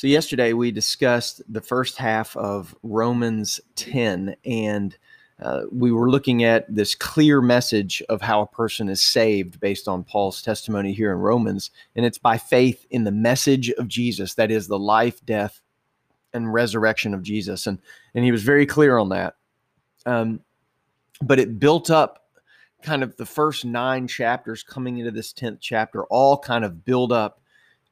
So, yesterday we discussed the first half of Romans 10, and uh, we were looking at this clear message of how a person is saved based on Paul's testimony here in Romans. And it's by faith in the message of Jesus that is, the life, death, and resurrection of Jesus. And, and he was very clear on that. Um, but it built up kind of the first nine chapters coming into this 10th chapter, all kind of build up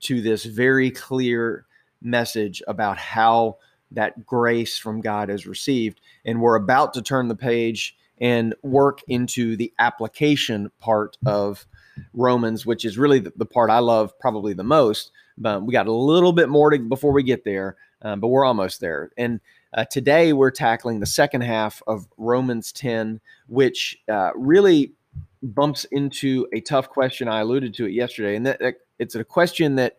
to this very clear message about how that grace from God is received. And we're about to turn the page and work into the application part of Romans, which is really the, the part I love probably the most. But we got a little bit more to, before we get there, um, but we're almost there. And uh, today we're tackling the second half of Romans 10, which uh, really bumps into a tough question. I alluded to it yesterday, and that, that it's a question that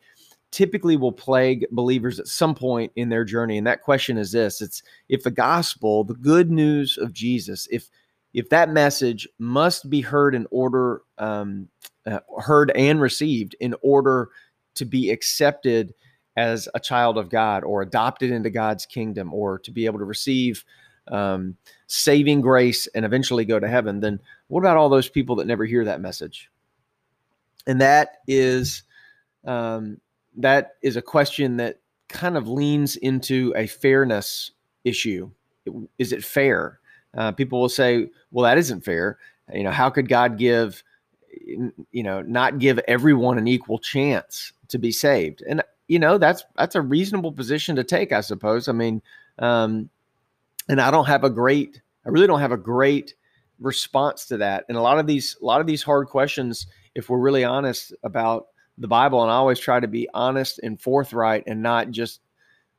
typically will plague believers at some point in their journey and that question is this it's if the gospel the good news of jesus if if that message must be heard in order um, uh, heard and received in order to be accepted as a child of god or adopted into god's kingdom or to be able to receive um, saving grace and eventually go to heaven then what about all those people that never hear that message? And that is um, that is a question that kind of leans into a fairness issue. Is it fair? Uh, people will say, well, that isn't fair. You know, how could God give, you know, not give everyone an equal chance to be saved? And, you know, that's, that's a reasonable position to take, I suppose. I mean, um, and I don't have a great, I really don't have a great response to that. And a lot of these, a lot of these hard questions, if we're really honest about the Bible, and I always try to be honest and forthright and not just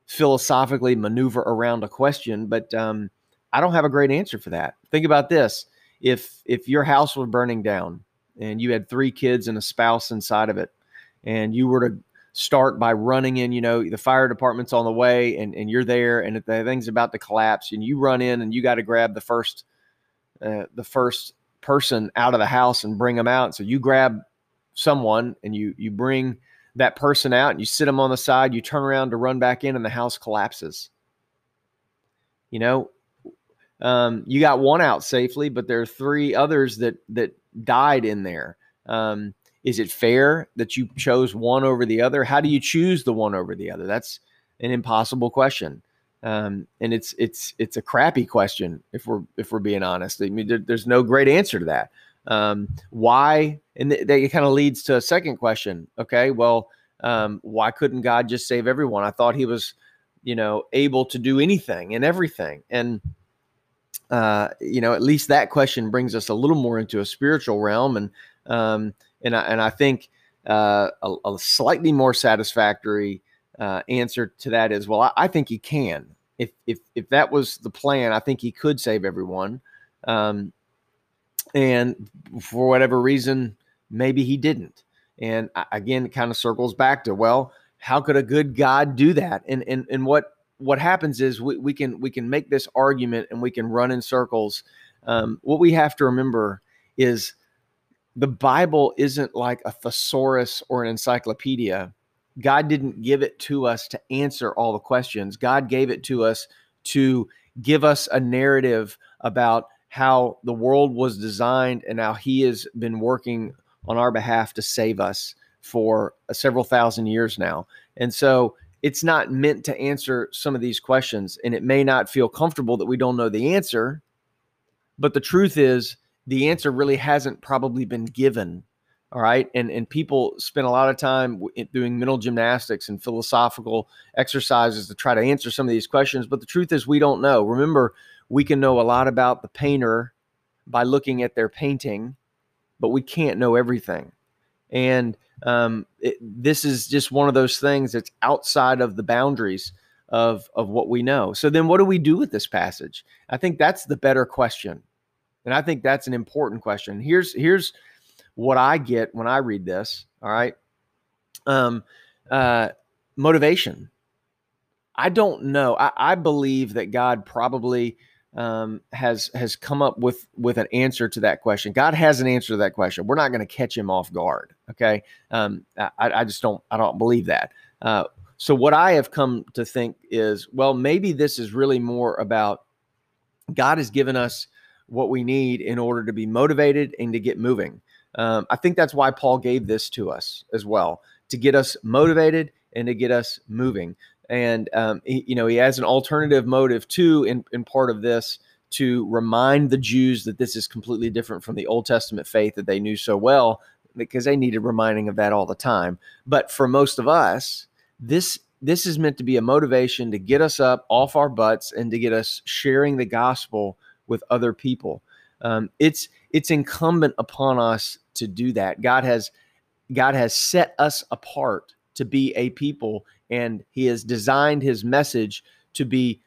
philosophically maneuver around a question. But um, I don't have a great answer for that. Think about this: if if your house was burning down and you had three kids and a spouse inside of it, and you were to start by running in, you know, the fire department's on the way and, and you're there and the thing's about to collapse and you run in and you got to grab the first, uh, the first person out of the house and bring them out. So you grab someone and you you bring that person out and you sit them on the side, you turn around to run back in and the house collapses. You know, um, you got one out safely, but there are three others that that died in there. Um, is it fair that you chose one over the other? How do you choose the one over the other? That's an impossible question, um, and it's it's it's a crappy question if we're if we're being honest. I mean, there, there's no great answer to that. Um, why? And th- that kind of leads to a second question. Okay, well, um, why couldn't God just save everyone? I thought He was, you know, able to do anything and everything. And uh, you know, at least that question brings us a little more into a spiritual realm, and um, and I, and I think uh, a, a, slightly more satisfactory uh, answer to that is, well, I, I, think He can. If if if that was the plan, I think He could save everyone. Um, and for whatever reason, maybe he didn't. And again, it kind of circles back to well, how could a good God do that? And and and what what happens is we, we can we can make this argument and we can run in circles. Um, what we have to remember is the Bible isn't like a thesaurus or an encyclopedia. God didn't give it to us to answer all the questions. God gave it to us to give us a narrative about how the world was designed and how he has been working on our behalf to save us for uh, several thousand years now. And so it's not meant to answer some of these questions. And it may not feel comfortable that we don't know the answer. But the truth is, the answer really hasn't probably been given. All right. And, and people spend a lot of time doing mental gymnastics and philosophical exercises to try to answer some of these questions. But the truth is, we don't know. Remember, we can know a lot about the painter by looking at their painting, but we can't know everything. And um, it, this is just one of those things that's outside of the boundaries of of what we know. So then, what do we do with this passage? I think that's the better question, and I think that's an important question. Here's here's what I get when I read this. All right, um, uh, motivation. I don't know. I, I believe that God probably um, has has come up with with an answer to that question. God has an answer to that question. We're not going to catch him off guard. Okay, um, I, I just don't I don't believe that. Uh, so what I have come to think is, well, maybe this is really more about God has given us what we need in order to be motivated and to get moving. Um, I think that's why Paul gave this to us as well to get us motivated and to get us moving. And um, he, you know, he has an alternative motive too in, in part of this to remind the Jews that this is completely different from the Old Testament faith that they knew so well because they needed reminding of that all the time. But for most of us, this this is meant to be a motivation to get us up off our butts and to get us sharing the gospel with other people. Um, it's it's incumbent upon us to do that. God has God has set us apart to be a people, and He has designed His message to be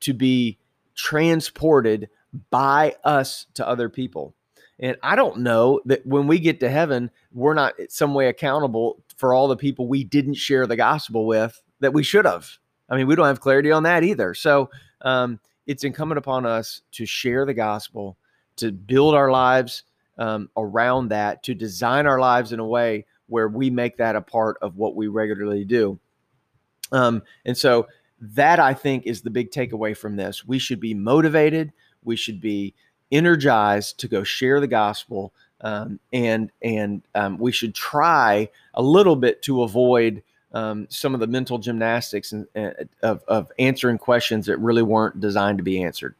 to be transported by us to other people. And I don't know that when we get to heaven, we're not some way accountable for all the people we didn't share the gospel with that we should have. I mean, we don't have clarity on that either. So um, it's incumbent upon us to share the gospel, to build our lives um, around that, to design our lives in a way where we make that a part of what we regularly do. Um, and so that I think is the big takeaway from this. We should be motivated. We should be energized to go share the gospel, um, and and um, we should try a little bit to avoid um, some of the mental gymnastics and, uh, of, of answering questions that really weren't designed to be answered.